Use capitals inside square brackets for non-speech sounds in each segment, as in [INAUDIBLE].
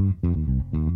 Mm-hmm.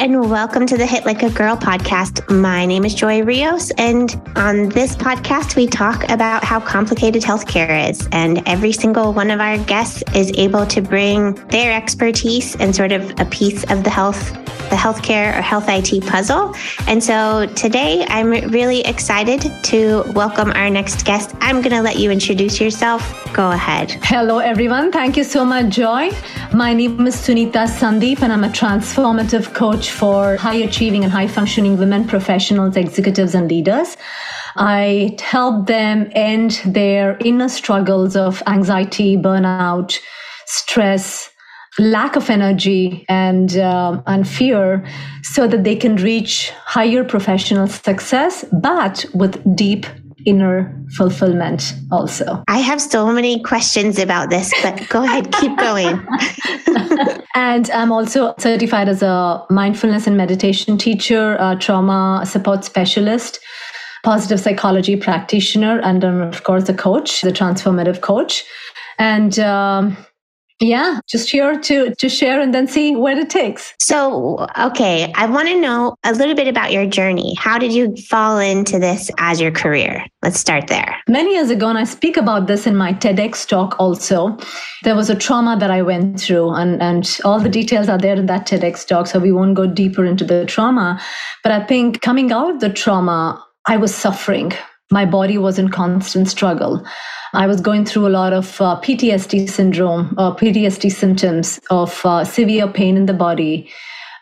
And welcome to the Hit Like a Girl podcast. My name is Joy Rios, and on this podcast, we talk about how complicated healthcare is. And every single one of our guests is able to bring their expertise and sort of a piece of the health the healthcare or health IT puzzle. And so today I'm really excited to welcome our next guest. I'm going to let you introduce yourself. Go ahead. Hello, everyone. Thank you so much, Joy. My name is Sunitha Sandeep, and I'm a transformative coach for high achieving and high functioning women professionals, executives, and leaders. I help them end their inner struggles of anxiety, burnout, stress, lack of energy and uh, and fear so that they can reach higher professional success but with deep inner fulfillment also. I have so many questions about this but go ahead keep going. [LAUGHS] And i'm also certified as a mindfulness and meditation teacher a trauma support specialist positive psychology practitioner and um, of course a coach the transformative coach. And um, yeah just here to to share and then see what it takes. So okay i want to know a little bit about your journey. How did you fall into this as your career? Let's start there. Many years ago and i speak about this in my tedx talk also there was a trauma that i went through and and all the details are there in that tedx talk so we won't go deeper into the trauma. But i think coming out of the trauma i was suffering. My body was in constant struggle I was going through a lot of uh, PTSD syndrome, uh, PTSD symptoms of uh, severe pain in the body,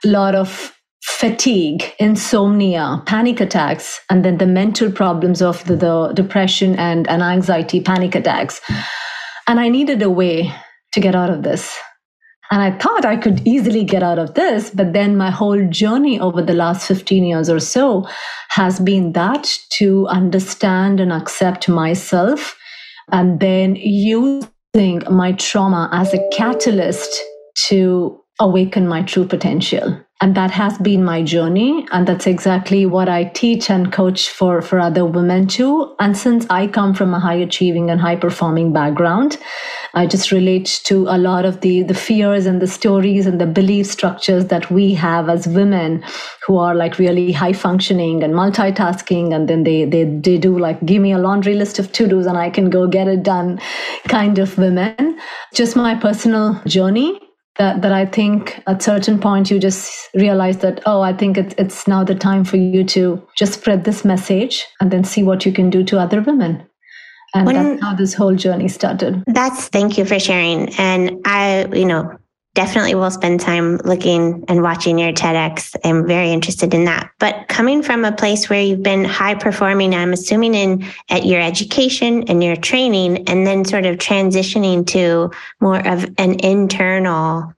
a lot of fatigue, insomnia, panic attacks, and then the mental problems of the, the depression and, and anxiety, panic attacks. And I needed a way to get out of this. And I thought I could easily get out of this, but then my whole journey over the last 15 years or so has been that to understand and accept myself and then using my trauma as a catalyst to awaken my true potential. And that has been my journey and that's exactly what i teach and coach for for other women too. And since i come from a high achieving and high performing background i just relate to a lot of the the fears and the stories and the belief structures that we have as women who are like really high functioning and multitasking and then they they, they do like give me a laundry list of to-dos and i can go get it done kind of women. Just my personal journey that that I think at certain point you just realize that oh I think it's it's now the time for you to just spread this message and then see what you can do to other women. And when, that's how this whole journey started. That's thank you for sharing. And I, you know, definitely will spend time looking and watching your TEDx. I'm very interested in that. But coming from a place where you've been high performing, I'm assuming in at your education and your training, and then sort of transitioning to more of an internal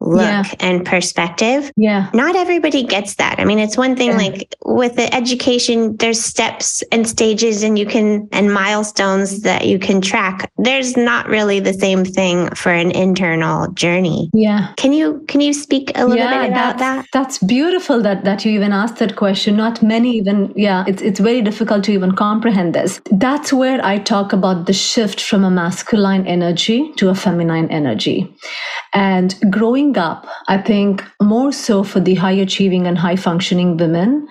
look yeah. and perspective. Yeah. Not everybody gets that. I mean, it's one thing yeah. like with the education, there's steps and stages and you can, and milestones that you can track. There's not really the same thing for an internal journey. Yeah. Can you, can you speak a little yeah, bit about that? That's beautiful that, that you even asked that question. Not many even, yeah, it's, it's very difficult to even comprehend this. That's where I talk about the shift from a masculine energy to a feminine energy. And growing up, I think more so for the high achieving and high functioning women,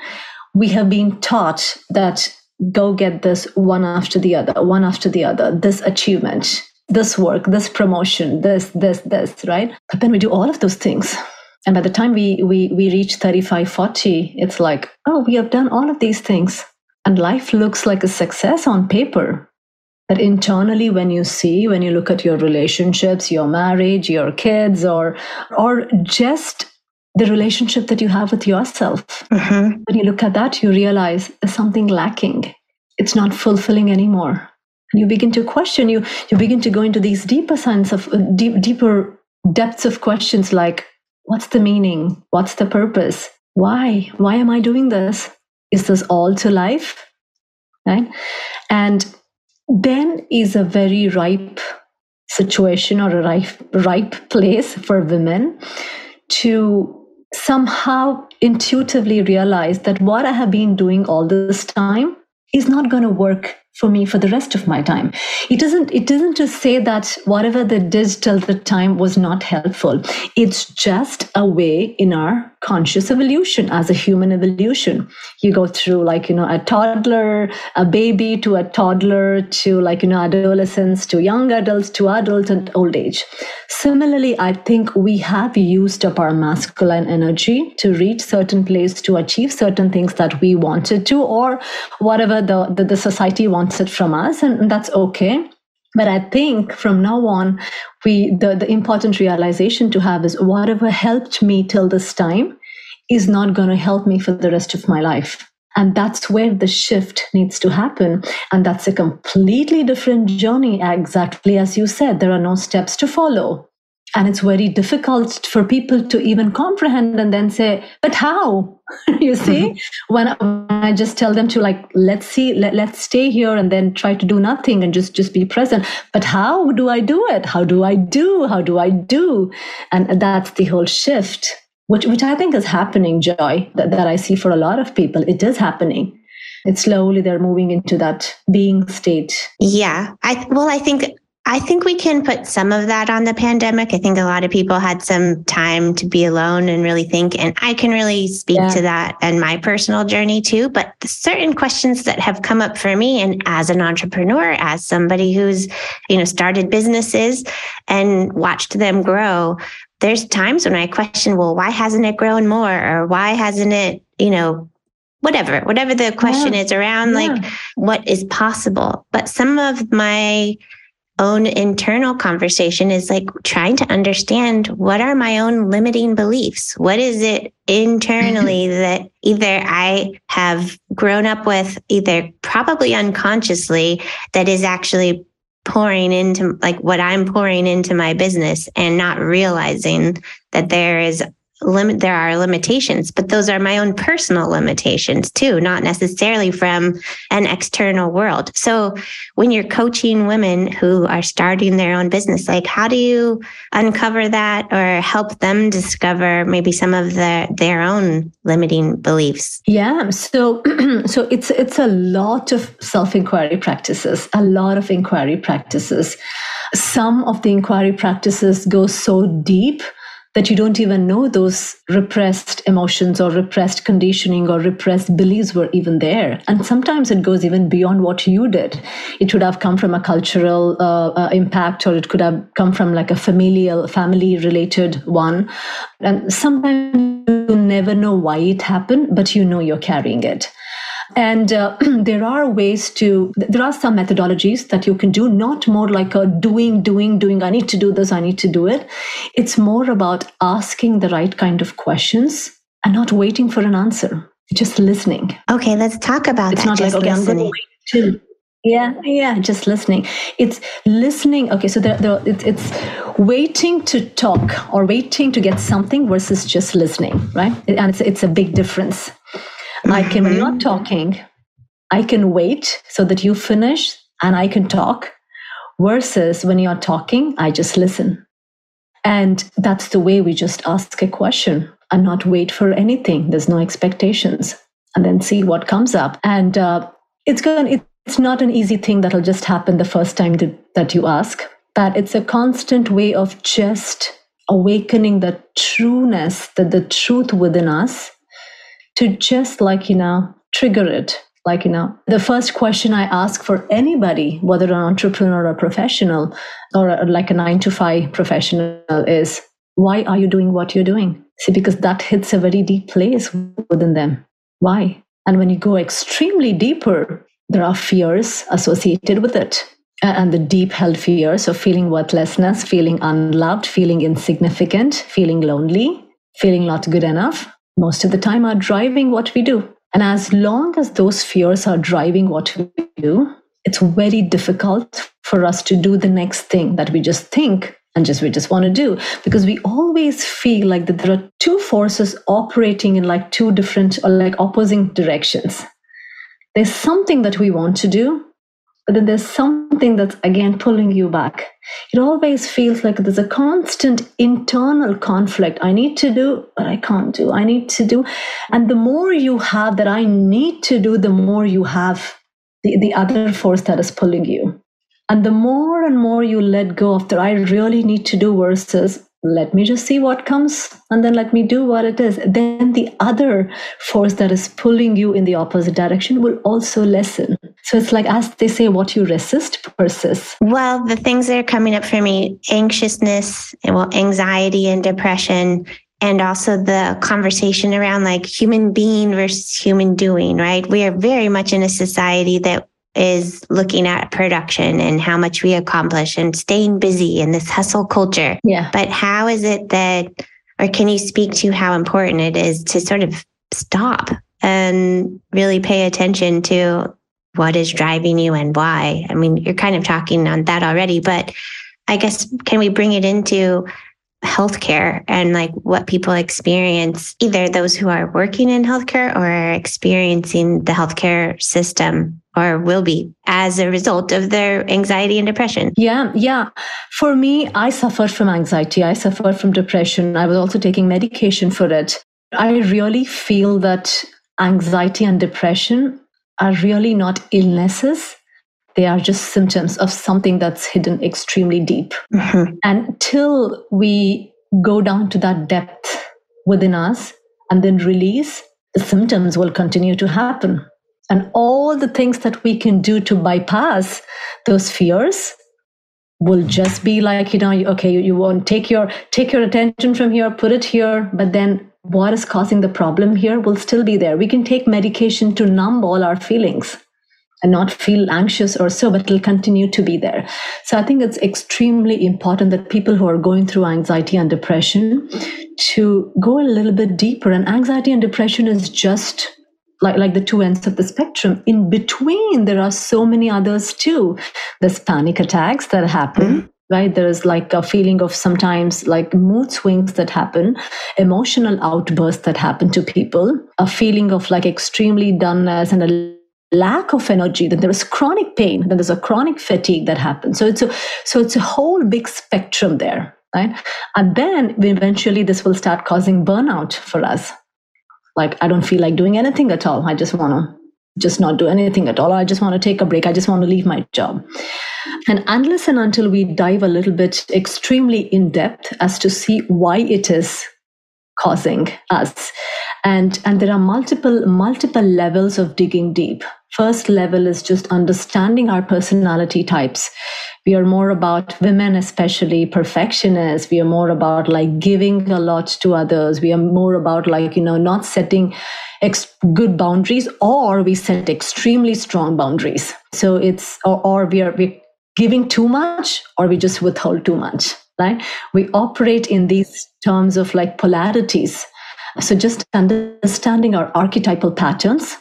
we have been taught that go get this one after the other, one after the other, this achievement, this work, this promotion, this, this, this, right? But then we do all of those things. And by the time we, we, we reach 35, 40, it's like, oh, we have done all of these things. And life looks like a success on paper. But internally, when you see, when you look at your relationships, your marriage, your kids, or or just the relationship that you have with yourself, mm-hmm. when you look at that, you realize there's something lacking. It's not fulfilling anymore. And you begin to question. You you begin to go into these deeper sense of deep, deeper depths of questions like, what's the meaning? What's the purpose? Why? Why am I doing this? Is this all to life? Right? And then is a very ripe situation or a ripe, ripe place for women to somehow intuitively realize that what I have been doing all this time is not going to work for me for the rest of my time. It doesn't it doesn't just say that whatever they did till the time was not helpful. It's just a way in our conscious evolution as a human evolution. You go through like you know a toddler a baby to a toddler to like you know adolescence to young adults to adults and old age. Similarly i think we have used up our masculine energy to reach certain place to achieve certain things that we wanted to or whatever the, the, the society wants it from us and that's okay but i think from now on we the, the important realization to have is whatever helped me till this time is not going to help me for the rest of my life. And that's where the shift needs to happen. And that's a completely different journey exactly as you said. There are no steps to follow and it's very difficult for people to even comprehend and then say but how? [LAUGHS] You see? Mm-hmm. when i just tell them to like let's see let, let's stay here and then try to do nothing and just just be present. But how do i do it? How do i do? How do i do? And that's the whole shift which which i think is happening joy that, that i see for a lot of people. It is happening. It's slowly they're moving into that being state. Yeah. I well i think I think we can put some of that on the pandemic. I think a lot of people had some time to be alone and really think. And I can really speak yeah. to that and my personal journey too. But certain questions that have come up for me and as an entrepreneur, as somebody who's, you know, started businesses and watched them grow, there's times when I question, well, why hasn't it grown more? Or why hasn't it, you know, whatever, whatever the question yeah. is around yeah. like what is possible. But some of my own internal conversation is like trying to understand what are my own limiting beliefs? What is it internally mm-hmm. that either I have grown up with, either probably unconsciously, that is actually pouring into like what I'm pouring into my business and not realizing that there is limit there are limitations but those are my own personal limitations too not necessarily from an external world. So when you're coaching women who are starting their own business like how do you uncover that or help them discover maybe some of the, their own limiting beliefs? Yeah so [CLEARS THROAT] so it's it's a lot of self inquiry practices a lot of inquiry practices. Some of the inquiry practices go so deep that you don't even know those repressed emotions or repressed conditioning or repressed beliefs were even there. And sometimes it goes even beyond what you did. It would have come from a cultural uh, uh, impact or it could have come from like a familial, family related one. And sometimes you never know why it happened, but you know you're carrying it. And uh, [CLEARS THROAT] there are ways to, there are some methodologies that you can do, not more like a doing, doing, doing, I need to do this, I need to do it. It's more about asking the right kind of questions and not waiting for an answer, just listening. Okay, let's talk about it's that. It's not like, okay, listening. I'm going to wait till Yeah, yeah, just listening. It's listening. Okay, so there, there, it's, it's waiting to talk or waiting to get something versus just listening, right? And it's, it's a big difference. Mm-hmm. I can, when you're mm-hmm. talking, I can wait so that you finish and I can talk versus when you're talking, I just listen. And that's the way we just ask a question and not wait for anything. There's no expectations and then see what comes up. And uh, it's going it's not an easy thing that'll just happen the first time that, that you ask, but it's a constant way of just awakening the trueness, that the truth within us to just like, you know, trigger it. Like, you know, the first question I ask for anybody, whether an entrepreneur or a professional or a, like a nine to five professional, is why are you doing what you're doing? See, because that hits a very deep place within them. Why? And when you go extremely deeper, there are fears associated with it. And the deep held fears of feeling worthlessness, feeling unloved, feeling insignificant, feeling lonely, feeling not good enough, most of the time are driving what we do. And as long as those fears are driving what we do, it's very difficult for us to do the next thing that we just think and just we just want to do because we always feel like that there are two forces operating in like two different or like opposing directions there's something that we want to do, then there's something that's again pulling you back. It always feels like there's a constant internal conflict. I need to do, but I can't do. I need to do. And the more you have that I need to do, the more you have the, the other force that is pulling you. And the more and more you let go of that I really need to do versus let me just see what comes and then let me do what it is then the other force that is pulling you in the opposite direction will also lessen so it's like as they say what you resist persists well the things that are coming up for me anxiousness well anxiety and depression and also the conversation around like human being versus human doing right we are very much in a society that is looking at production and how much we accomplish and staying busy in this hustle culture. Yeah. But how is it that, or can you speak to how important it is to sort of stop and really pay attention to what is driving you and why? I mean, you're kind of talking on that already, but I guess can we bring it into healthcare and like what people experience, either those who are working in healthcare or are experiencing the healthcare system or will be as a result of their anxiety and depression. Yeah, yeah. For me, I suffered from anxiety. I suffered from depression. I was also taking medication for it. I really feel that anxiety and depression are really not illnesses. They are just symptoms of something that's hidden extremely deep. Mm-hmm. Until we go down to that depth within us and then release, the symptoms will continue to happen and all the things that we can do to bypass those fears will just be like you know okay you, you won't take your take your attention from here put it here but then what is causing the problem here will still be there we can take medication to numb all our feelings and not feel anxious or so, but it'll continue to be there. So I think it's extremely important that people who are going through anxiety and depression to go a little bit deeper. And anxiety and depression is just like like the two ends of the spectrum in between there are so many others too there's panic attacks that happen mm-hmm. Right? There's like a feeling of sometimes like mood swings that happen emotional outbursts that happen to people a feeling of like extremely doneness and a lack of energy then there is chronic pain then there's a chronic fatigue that happens. So it's a so it's a whole big spectrum there right? And then eventually this will start causing burnout for us. Like, I don't feel like doing anything at all. I just want to just not do anything at all. I just want to take a break. I just want to leave my job. And unless and until we dive a little bit extremely in depth as to see why it is causing us and and there are multiple multiple levels of digging deep first level is just understanding our personality types we are more about women especially perfectionists. We are more about like giving a lot to others. We are more about like you know not setting ex- good boundaries or we set extremely strong boundaries. So it's or, or we are we giving too much or we just withhold too much right? We operate in these terms of like polarities. So just understanding our archetypal patterns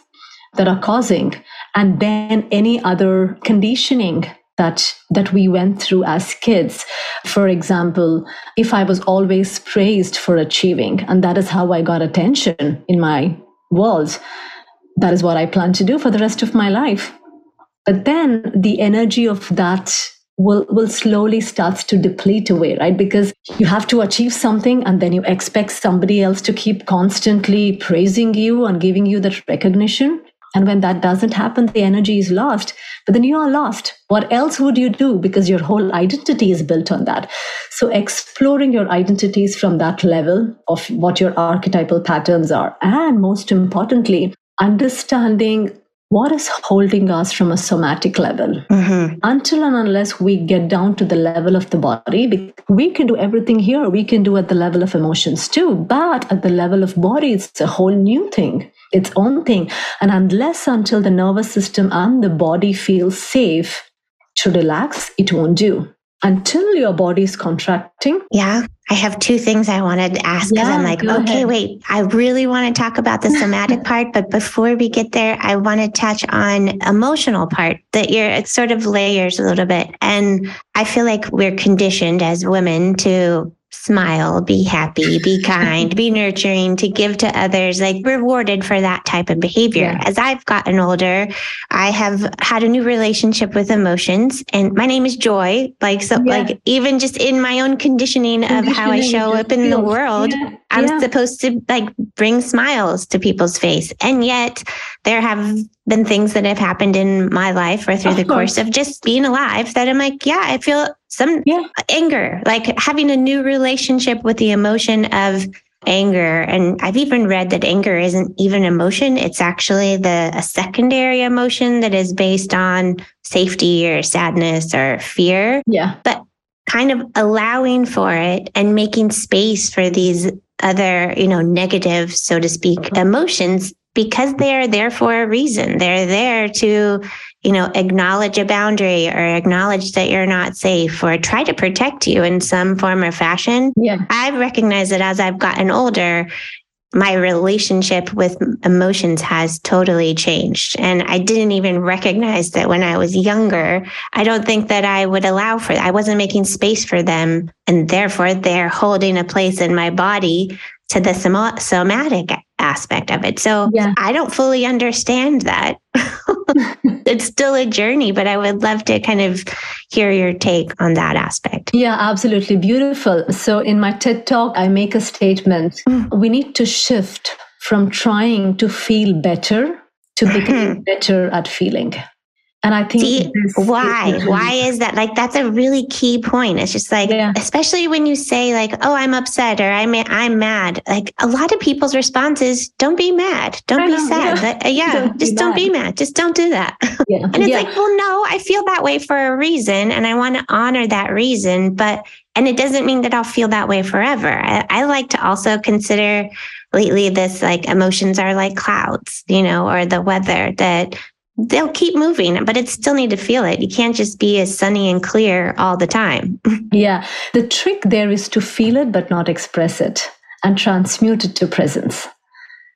that are causing and then any other conditioning that that we went through as kids. For example if i was always praised for achieving and that is how i got attention in my world that is what i plan to do for the rest of my life. But then the energy of that will will slowly starts to deplete away right? Because you have to achieve something and then you expect somebody else to keep constantly praising you and giving you that recognition and when that doesn't happen, the energy is lost. But then you are lost. What else would you do? Because your whole identity is built on that. So exploring your identities from that level of what your archetypal patterns are. And most importantly, understanding what is holding us from a somatic level mm-hmm. until and unless we get down to the level of the body we can do everything here we can do at the level of emotions too but at the level of body it's a whole new thing its own thing. And unless until the nervous system and the body feels safe to relax, it won't do. Until your body is contracting. Yeah. I have two things I wanted to ask because yeah, I'm like, okay, ahead. wait, I really want to talk about the somatic [LAUGHS] part. But before we get there, I want to touch on emotional part that you're, it's sort of layers a little bit. And I feel like we're conditioned as women to smile, be happy, be kind, be nurturing, to give to others, like rewarded for that type of behavior. Yeah. As I've gotten older, I have had a new relationship with emotions and my name is Joy. Like, so yeah. like even just in my own conditioning of how I show up in the world, yeah. I'm supposed to like bring smiles to people's face. And yet there have been things that have happened in my life or through of the course. course of just being alive that I'm like, yeah, I feel some yeah. anger, like having a new relationship with the emotion of anger. And I've even read that anger isn't even emotion. It's actually the a secondary emotion that is based on safety or sadness or fear. Yeah. But kind of allowing for it and making space for these other, you know, negative, so to speak, uh-huh. emotions because they're there for a reason. They're there to, you know, acknowledge a boundary or acknowledge that you're not safe or try to protect you in some form or fashion. Yeah. I've recognized that as I've gotten older, my relationship with emotions has totally changed. And I didn't even recognize that when I was younger. I don't think that I would allow for, I wasn't making space for them. And therefore, they're holding a place in my body to the somatic aspect of it. So yeah. I don't fully understand that. [LAUGHS] [LAUGHS] it's still a journey, but I would love to kind of hear your take on that aspect. Yeah, absolutely. Beautiful. So in my TED talk, I make a statement. Mm. We need to shift from trying to feel better to becoming [LAUGHS] better at feeling. And I think See, why? Is why is that? Like that's a really key point. It's just like, yeah. especially when you say like, "Oh, I'm upset" or "I'm I'm mad." Like a lot of people's response is, "Don't be mad. Don't I be know, sad. Yeah, uh, yeah don't just don't be mad. Just don't do that." [LAUGHS] Yeah. and it's like, well, no, I feel that way for a reason, and I want to honor that reason. But and it doesn't mean that I'll feel that way forever. I, I like to also consider lately this like emotions are like clouds, you know, or the weather that they'll keep moving, but it still need to feel it. You can't just be as sunny and clear all the time. [LAUGHS] yeah. The trick there is to feel it, but not express it and transmute it to presence.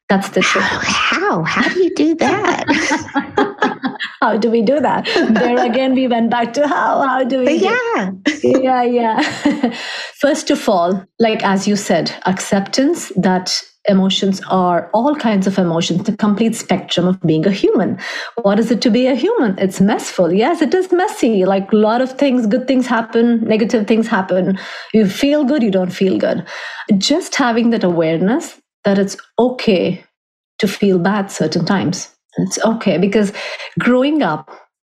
That's the trick. How? How, how do you do that? [LAUGHS] how do we do that? There again, we went back to how. How do we? Yeah. Do yeah, yeah. [LAUGHS] First of all, like as you said, acceptance that emotions are all kinds of emotions, the complete spectrum of being a human. What is it to be a human? It's messful. Yes, it is messy. Like a lot of things, good things happen, negative things happen. You feel good, you don't feel good. Just having that awareness that it's okay to feel bad certain times. It's okay because growing up,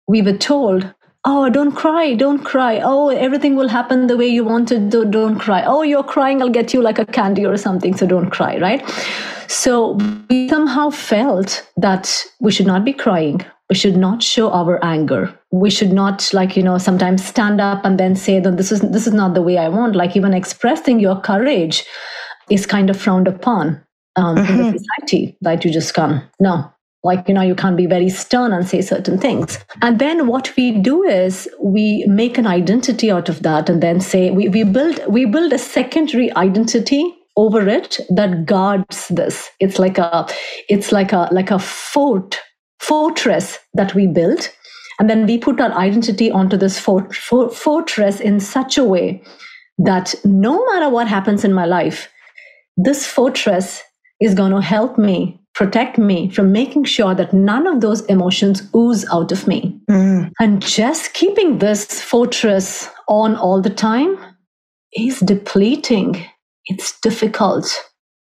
we were told oh don't cry don't cry. Oh everything will happen the way you want it. Don't, don't cry. Oh you're crying i'll get you like a candy or something so don't cry right? So we somehow felt that we should not be crying. We should not show our anger. We should not like you know sometimes stand up and then say that this is this is not the way i want. Like even expressing your courage is kind of frowned upon um, mm-hmm. in the mm-hmm. society that you just come no like you know you can't be very stern and say certain things and then what we do is we make an identity out of that and then say we, we build we build a secondary identity over it that guards this it's like a it's like a like a fort fortress that we built. And then we put our identity onto this fort- fort- fortress in such a way that no matter what happens in my life, this fortress is going to help me protect me from making sure that none of those emotions ooze out of me. Mm. And just keeping this fortress on all the time is depleting. It's difficult.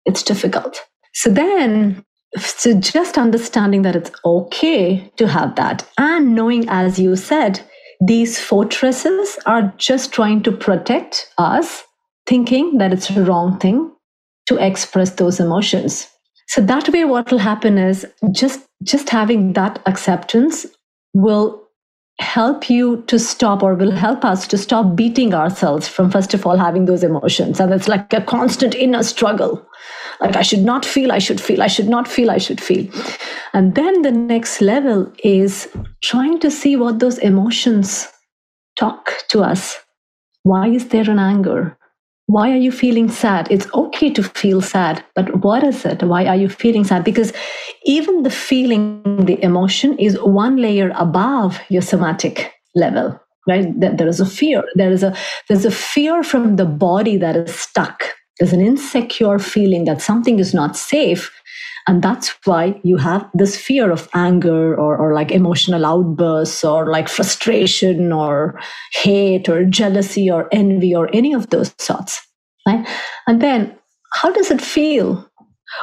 It's difficult. So then so just understanding that it's okay to have that and knowing as you said these fortresses are just trying to protect us thinking that it's a wrong thing to express those emotions. So that way what will happen is just just having that acceptance will help you to stop or will help us to stop beating ourselves from first of all having those emotions. And it's like a constant inner struggle. Like i should not feel i should feel i should not feel i should feel. And then the next level is trying to see what those emotions talk to us. Why is there an anger why are you feeling sad? It's okay to feel sad but what is it? Why are you feeling sad? Because even the feeling the emotion is one layer above your somatic level right? There is a fear. There is a there's a fear from the body that is stuck. There's an insecure feeling that something is not safe. And that's why you have this fear of anger or, or like emotional outbursts or like frustration or hate or jealousy or envy or any of those sorts. Right? And then how does it feel?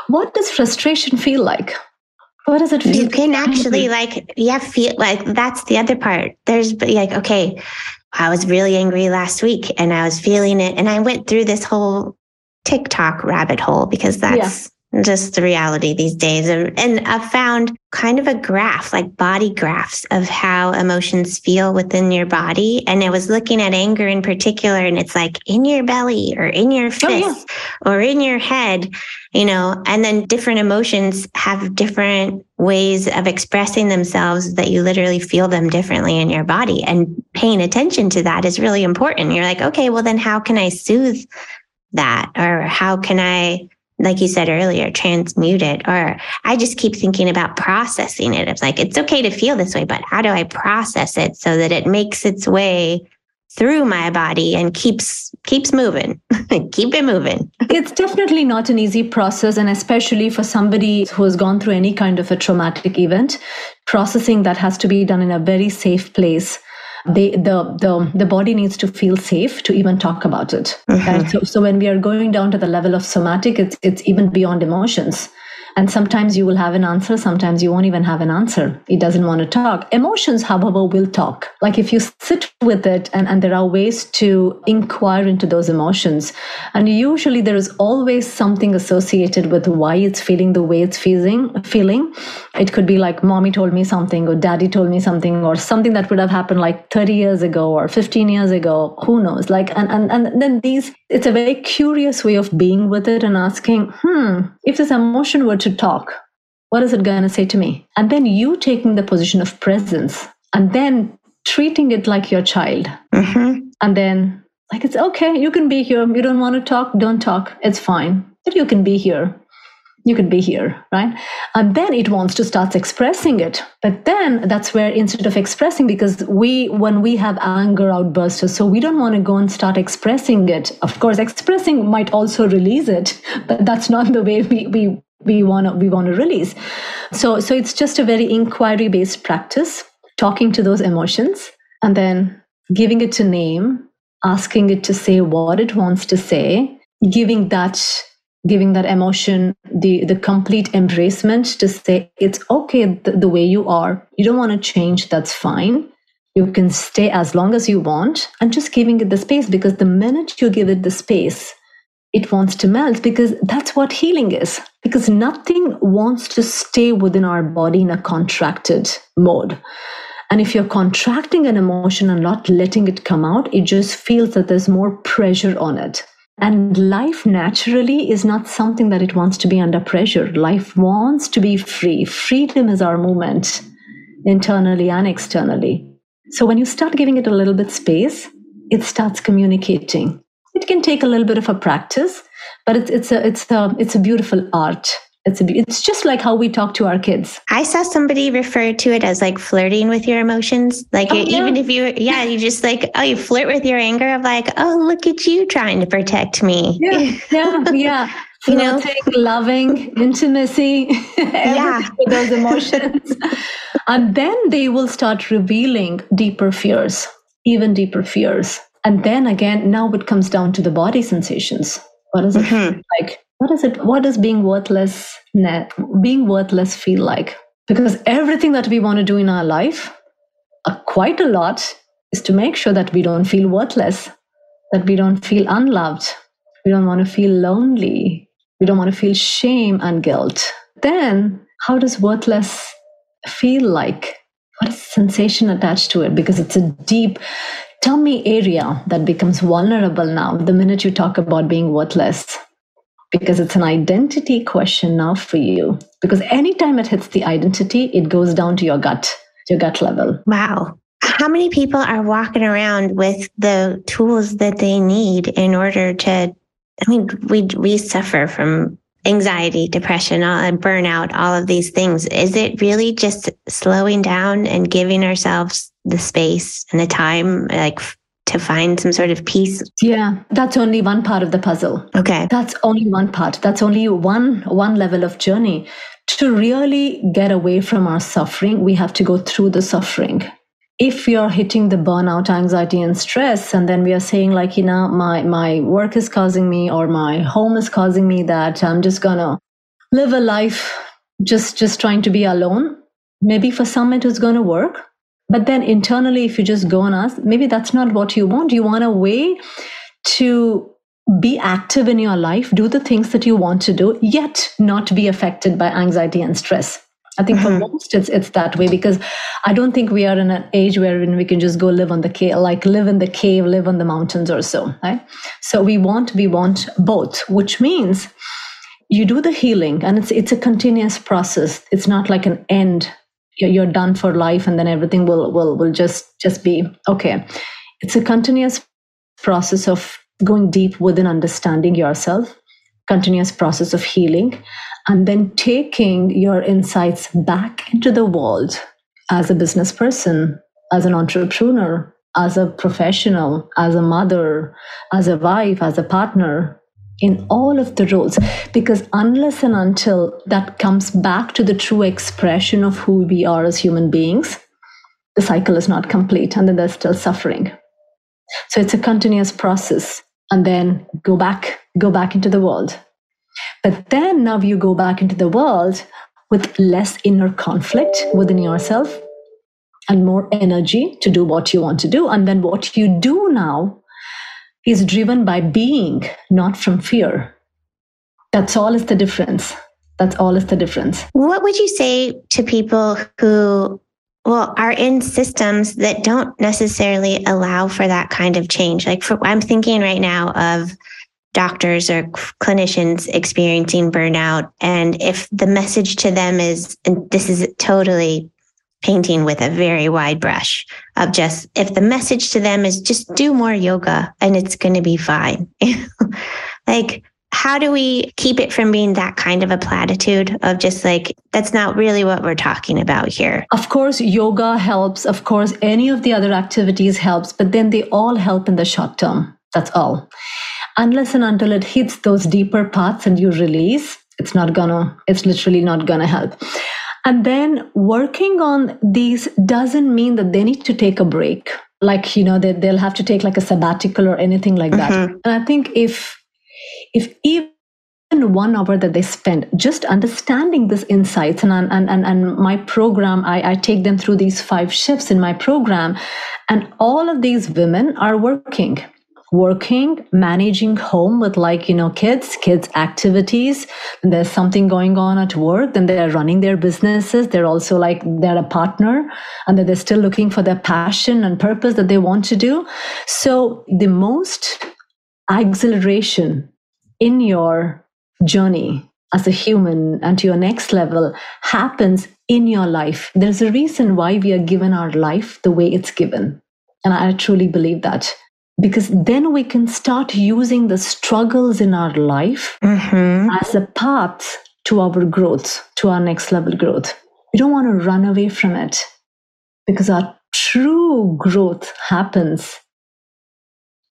What does frustration feel like? What does it feel? You can actually like, yeah, feel like that's the other part. There's like, okay, I was really angry last week and I was feeling it. And I went through this whole TikTok rabbit hole because that's. Just the reality these days. And I've found kind of a graph, like body graphs of how emotions feel within your body. And I was looking at anger in particular, and it's like in your belly or in your fist oh, yeah. or in your head, you know, and then different emotions have different ways of expressing themselves that you literally feel them differently in your body. And paying attention to that is really important. You're like, okay, well, then how can I soothe that? Or how can I, like you said earlier, transmute it? Or I just keep thinking about processing it. It's like, it's okay to feel this way, but how do I process it so that it makes its way through my body and keeps keeps moving [LAUGHS] keep it moving it's definitely not an easy process and especially for somebody who has gone through any kind of a traumatic event processing that has to be done in a very safe place they, the, the, the body needs to feel safe to even talk about it. Mm-hmm. So, so when we are going down to the level of somatic, it's, it's even beyond emotions. And sometimes you will have an answer, sometimes you won't even have an answer. It doesn't want to talk. Emotions, however, will talk. Like if you sit with it, and, and there are ways to inquire into those emotions. And usually there is always something associated with why it's feeling the way it's feeling. feeling. It could be like mommy told me something, or daddy told me something, or something that would have happened like 30 years ago or 15 years ago. Who knows? Like, and, and, and then these, it's a very curious way of being with it and asking, hmm, if this emotion were to talk, what is it going to say to me? And then you taking the position of presence and then treating it like your child. Mm-hmm. And then, like, it's okay, you can be here. You don't want to talk, don't talk. It's fine. But you can be here. You can be here, right? And then it wants to start expressing it. But then that's where instead of expressing, because we, when we have anger outbursts, so we don't want to go and start expressing it. Of course, expressing might also release it, but that's not the way we, we we want to we want to release. So so it's just a very inquiry based practice talking to those emotions and then giving it a name asking it to say what it wants to say giving that giving that emotion the the complete embracement to say it's okay the, the way you are. You don't want to change that's fine. You can stay as long as you want and just giving it the space because the minute you give it the space it wants to melt because that's what healing is. Because nothing wants to stay within our body in a contracted mode. And if you're contracting an emotion and not letting it come out, it just feels that there's more pressure on it. And life naturally is not something that it wants to be under pressure. Life wants to be free. Freedom is our movement, internally and externally. So when you start giving it a little bit space, it starts communicating it can take a little bit of a practice, but it's it's a it's a it's a beautiful art it's a, it's just like how we talk to our kids. I saw somebody refer to it as like flirting with your emotions. Like oh, yeah. even if you, yeah, you just like oh, you flirt with your anger of like oh, look at you trying to protect me. Yeah, yeah, yeah. [LAUGHS] you know, loving, intimacy, [LAUGHS] yeah, those emotions, and then they will start revealing deeper fears, even deeper fears, and then again, now it comes down to the body sensations. What is it mm-hmm. like? what is it what does being worthless being worthless feel like because everything that we want to do in our life uh, quite a lot is to make sure that we don't feel worthless that we don't feel unloved we don't want to feel lonely we don't want to feel shame and guilt then how does worthless feel like what is the sensation attached to it because it's a deep tummy area that becomes vulnerable now the minute you talk about being worthless because it's an identity question now for you. Because anytime it hits the identity, it goes down to your gut, your gut level. Wow. How many people are walking around with the tools that they need in order to? I mean, we we suffer from anxiety, depression, and burnout, all of these things. Is it really just slowing down and giving ourselves the space and the time, like to find some sort of peace? Yeah, that's only one part of the puzzle. Okay. That's only one part. That's only one one level of journey. To really get away from our suffering, we have to go through the suffering. If we are hitting the burnout, anxiety, and stress, and then we are saying, like, you know, my my work is causing me or my home is causing me that I'm just gonna live a life just just trying to be alone. Maybe for some it is gonna work but then internally, if you just go and ask, maybe that's not what you want. You want a way to be active in your life, do the things that you want to do, yet not be affected by anxiety and stress. I think mm-hmm. for most it's it's that way because I don't think we are in an age wherein we can just go live on the cave, like live in the cave, live on the mountains or so. Right? So we want we want both, which means you do the healing and it's it's a continuous process. It's not like an end you're done for life and then everything will will will just just be okay. It's a continuous process of going deep within understanding yourself continuous process of healing and then taking your insights back into the world as a business person as an entrepreneur as a professional as a mother as a wife as a partner in all of the roles. Because unless and until that comes back to the true expression of who we are as human beings the cycle is not complete and then there's still suffering. So it's a continuous process and then go back go back into the world. But then now you go back into the world with less inner conflict within yourself and more energy to do what you want to do. And then what you do now is driven by being, not from fear. That's all is the difference. That's all is the difference. What would you say to people who, well, are in systems that don't necessarily allow for that kind of change? Like, for, I'm thinking right now of doctors or clinicians experiencing burnout. And if the message to them is, and this is totally painting with a very wide brush of just if the message to them is just do more yoga and it's going to be fine. [LAUGHS] like, how do we keep it from being that kind of a platitude of just like, that's not really what we're talking about here? Of course, yoga helps. Of course, any of the other activities helps, but then they all help in the short term. That's all. Unless and until it hits those deeper parts and you release, it's not gonna, it's literally not gonna help. And then working on these doesn't mean that they need to take a break. Like, you know, they, they'll have to take like a sabbatical or anything like that. Mm-hmm. And I think if, if even one hour that they spend just understanding these insights and, and, and, and my program I, I take them through these five shifts in my program and all of these women are working working, managing home with like, you know, kids, kids' activities. And there's something going on at work, then they're running their businesses. They're also like, they're a partner and that they're still looking for their passion and purpose that they want to do. So the most exhilaration in your journey as a human and to your next level happens in your life. There's a reason why we are given our life the way it's given. And I truly believe that because then we can start using the struggles in our life mm-hmm. as a path to our growth, to our next level growth. We don't want to run away from it because our true growth happens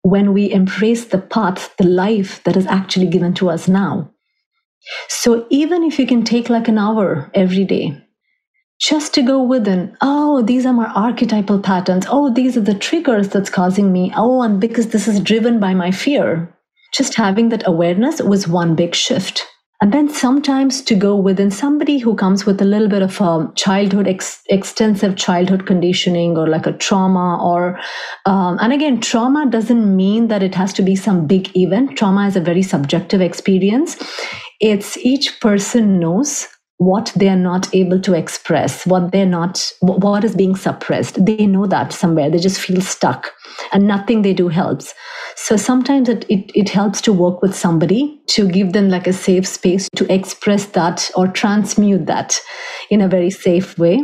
when we embrace the path, the life that is actually given to us now. So even if you can take like an hour every day, just to go within, oh, these are my archetypal patterns. Oh, these are the triggers that's causing me. Oh, and because this is driven by my fear. Just having that awareness was one big shift. And then sometimes to go within somebody who comes with a little bit of a childhood, ex- extensive childhood conditioning or like a trauma, or, um, and again, trauma doesn't mean that it has to be some big event. Trauma is a very subjective experience. It's each person knows what they are not able to express, what they're not, what is being suppressed. They know that somewhere. They just feel stuck and nothing they do helps. So sometimes it, it, it helps to work with somebody to give them like a safe space to express that or transmute that in a very safe way.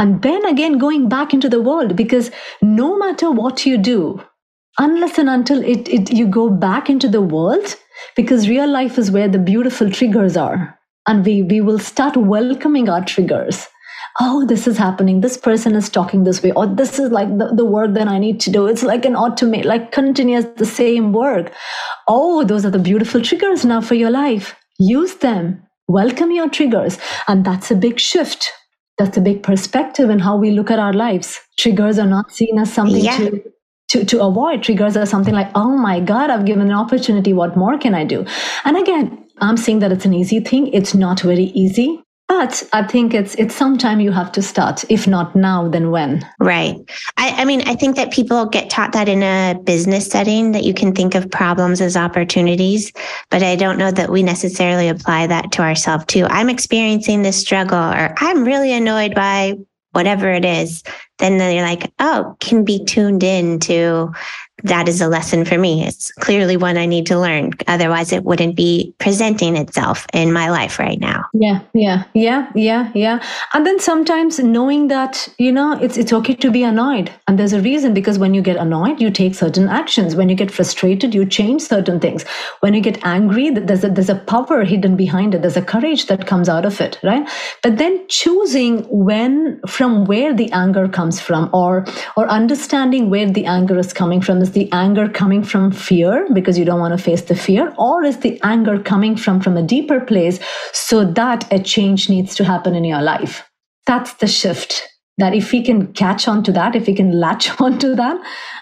And then again, going back into the world, because no matter what you do, unless and until it, it you go back into the world, because real life is where the beautiful triggers are and we we will start welcoming our triggers. Oh this is happening. This person is talking this way. Or this is like the, the work that i need to do. It's like an automate like continuous the same work. Oh those are the beautiful triggers now for your life. Use them. Welcome your triggers. And that's a big shift. That's a big perspective in how we look at our lives. Triggers are not seen as something yeah. to to, to avoid triggers are something like, oh my God, I've given an opportunity. What more can I do? And again, I'm saying that it's an easy thing. It's not very easy. But I think it's it's sometime you have to start. If not now, then when? Right. I, I mean, I think that people get taught that in a business setting that you can think of problems as opportunities, but I don't know that we necessarily apply that to ourselves too. I'm experiencing this struggle, or I'm really annoyed by whatever it is. Then they're like, oh, can be tuned in to that is a lesson for me. It's clearly one I need to learn. Otherwise, it wouldn't be presenting itself in my life right now. Yeah, yeah, yeah, yeah, yeah. And then sometimes knowing that, you know, it's it's okay to be annoyed. And there's a reason because when you get annoyed, you take certain actions. When you get frustrated, you change certain things. When you get angry, there's a there's a power hidden behind it. There's a courage that comes out of it, right? But then choosing when from where the anger comes from or or understanding where the anger is coming from is the anger coming from fear because you don't want to face the fear or is the anger coming from from a deeper place so that a change needs to happen in your life? That's the shift. That if we can catch on to that if we can latch [LAUGHS] on to that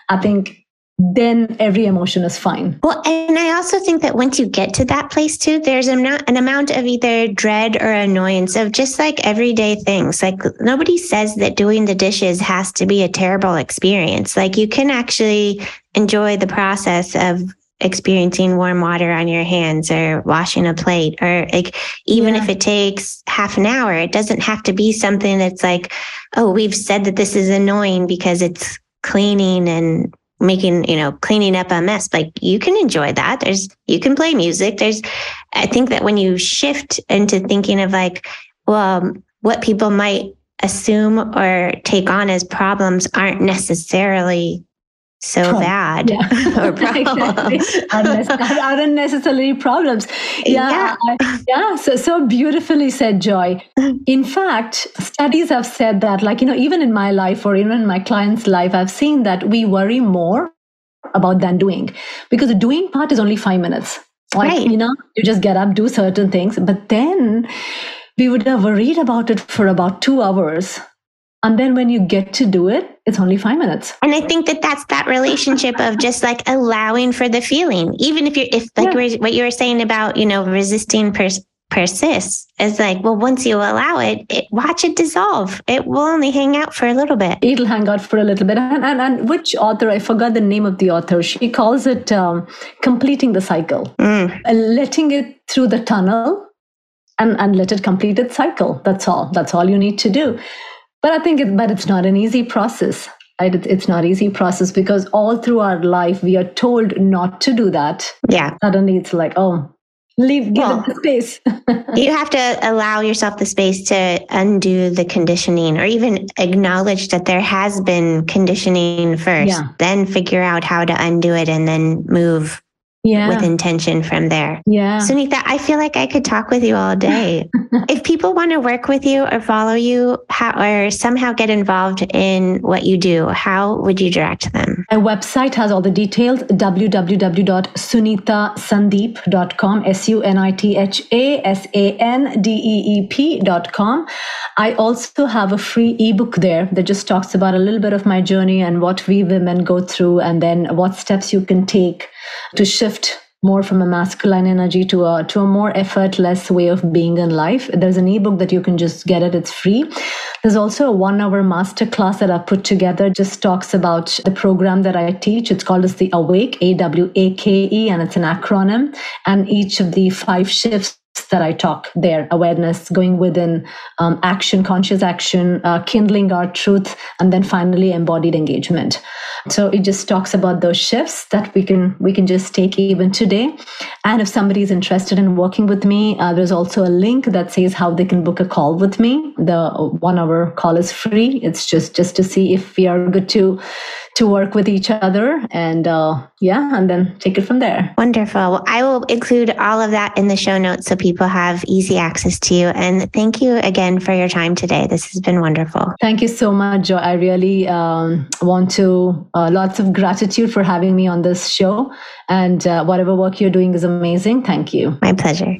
i think then every emotion is fine. Well, and I also think that once you get to that place too, there's an, an amount of either dread or annoyance of just like everyday things. Like nobody says that doing the dishes has to be a terrible experience. Like you can actually enjoy the process of experiencing warm water on your hands or washing a plate or like even yeah. if it takes half an hour it doesn't have to be something that's like oh we've said that this is annoying because it's cleaning and making you know cleaning up a mess. Like you can enjoy that. There's you can play music. There's i think that when you shift into thinking of like well what people might assume or take on as problems aren't necessarily so Problem. bad yeah. [LAUGHS] [LAUGHS] or necessarily problems [LAUGHS] yeah yeah, yeah. so so beautifully said joy in fact studies have said that like you know even in my life or even in my client's life i've seen that we worry more about than doing because the doing part is only five minutes like right. you know you just get up do certain things but then we would have worried about it for about two hours and then when you get to do it, it's only five minutes. And I think that that's that relationship of just like allowing for the feeling, even if you're, if like yeah. what you were saying about, you know, resisting pers- persists is like, well, once you allow it, it, watch it dissolve. It will only hang out for a little bit. It'll hang out for a little bit. And, and, and which author, I forgot the name of the author, she calls it um, completing the cycle, mm. uh, letting it through the tunnel and, and let it complete its cycle. That's all. That's all you need to do. But I think it, but it's not an easy process. Right? It's not easy process because all through our life we are told not to do that. Yeah. Suddenly it's like, oh, leave give well, it the space. [LAUGHS] you have to allow yourself the space to undo the conditioning or even acknowledge that there has been conditioning first, yeah. then figure out how to undo it and then move yeah. with intention from there. Yeah. Sunitha, I feel like I could talk with you all day. [LAUGHS] if people want to work with you or follow you how, or somehow get involved in what you do, how would you direct them? My website has all the details www.sunithasandeep.com, S U N I T H A S A N D E E P.com. I also have a free ebook there that just talks about a little bit of my journey and what we women go through and then what steps you can take to shift more from a masculine energy to a to a more effortless way of being in life. There's an ebook that you can just get it. It's free. There's also a one hour master class that I put together. Just talks about the program that I teach. It's called as the Awake, A W A K E, and it's an acronym. And each of the five shifts that I talk there awareness, going within, um, action, conscious action, uh, kindling our truth, and then finally embodied engagement. So it just talks about those shifts that we can we can just take even today. And if somebody is interested in working with me, uh, there's also a link that says how they can book a call with me. The one hour call is free. It's just just to see if we are good to to work with each other and uh, yeah and then take it from there. Wonderful. Well, i will include all of that in the show notes so people have easy access to you. And thank you again for your time today. This has been wonderful. Thank you so much joy i really um, want to uh, lots of gratitude for having me on this show. And uh, whatever work you're doing is amazing. Thank you. My pleasure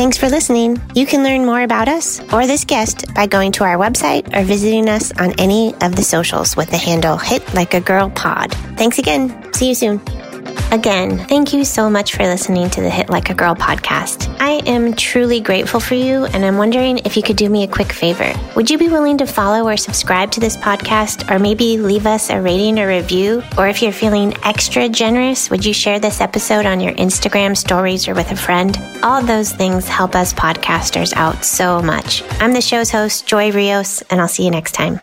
Thanks for listening. You can learn more about us or this guest by going to our website or visiting us on any of the socials with the handle Hit Like a Girl Pod. Thanks again. See you soon. Again, thank you so much for listening to the Hit Like a Girl podcast. I am truly grateful for you, and I'm wondering if you could do me a quick favor. Would you be willing to follow or subscribe to this podcast, or maybe leave us a rating or review? Or if you're feeling extra generous, would you share this episode on your Instagram stories or with a friend? All those things help us podcasters out so much. I'm the show's host, Joy Rios, and I'll see you next time.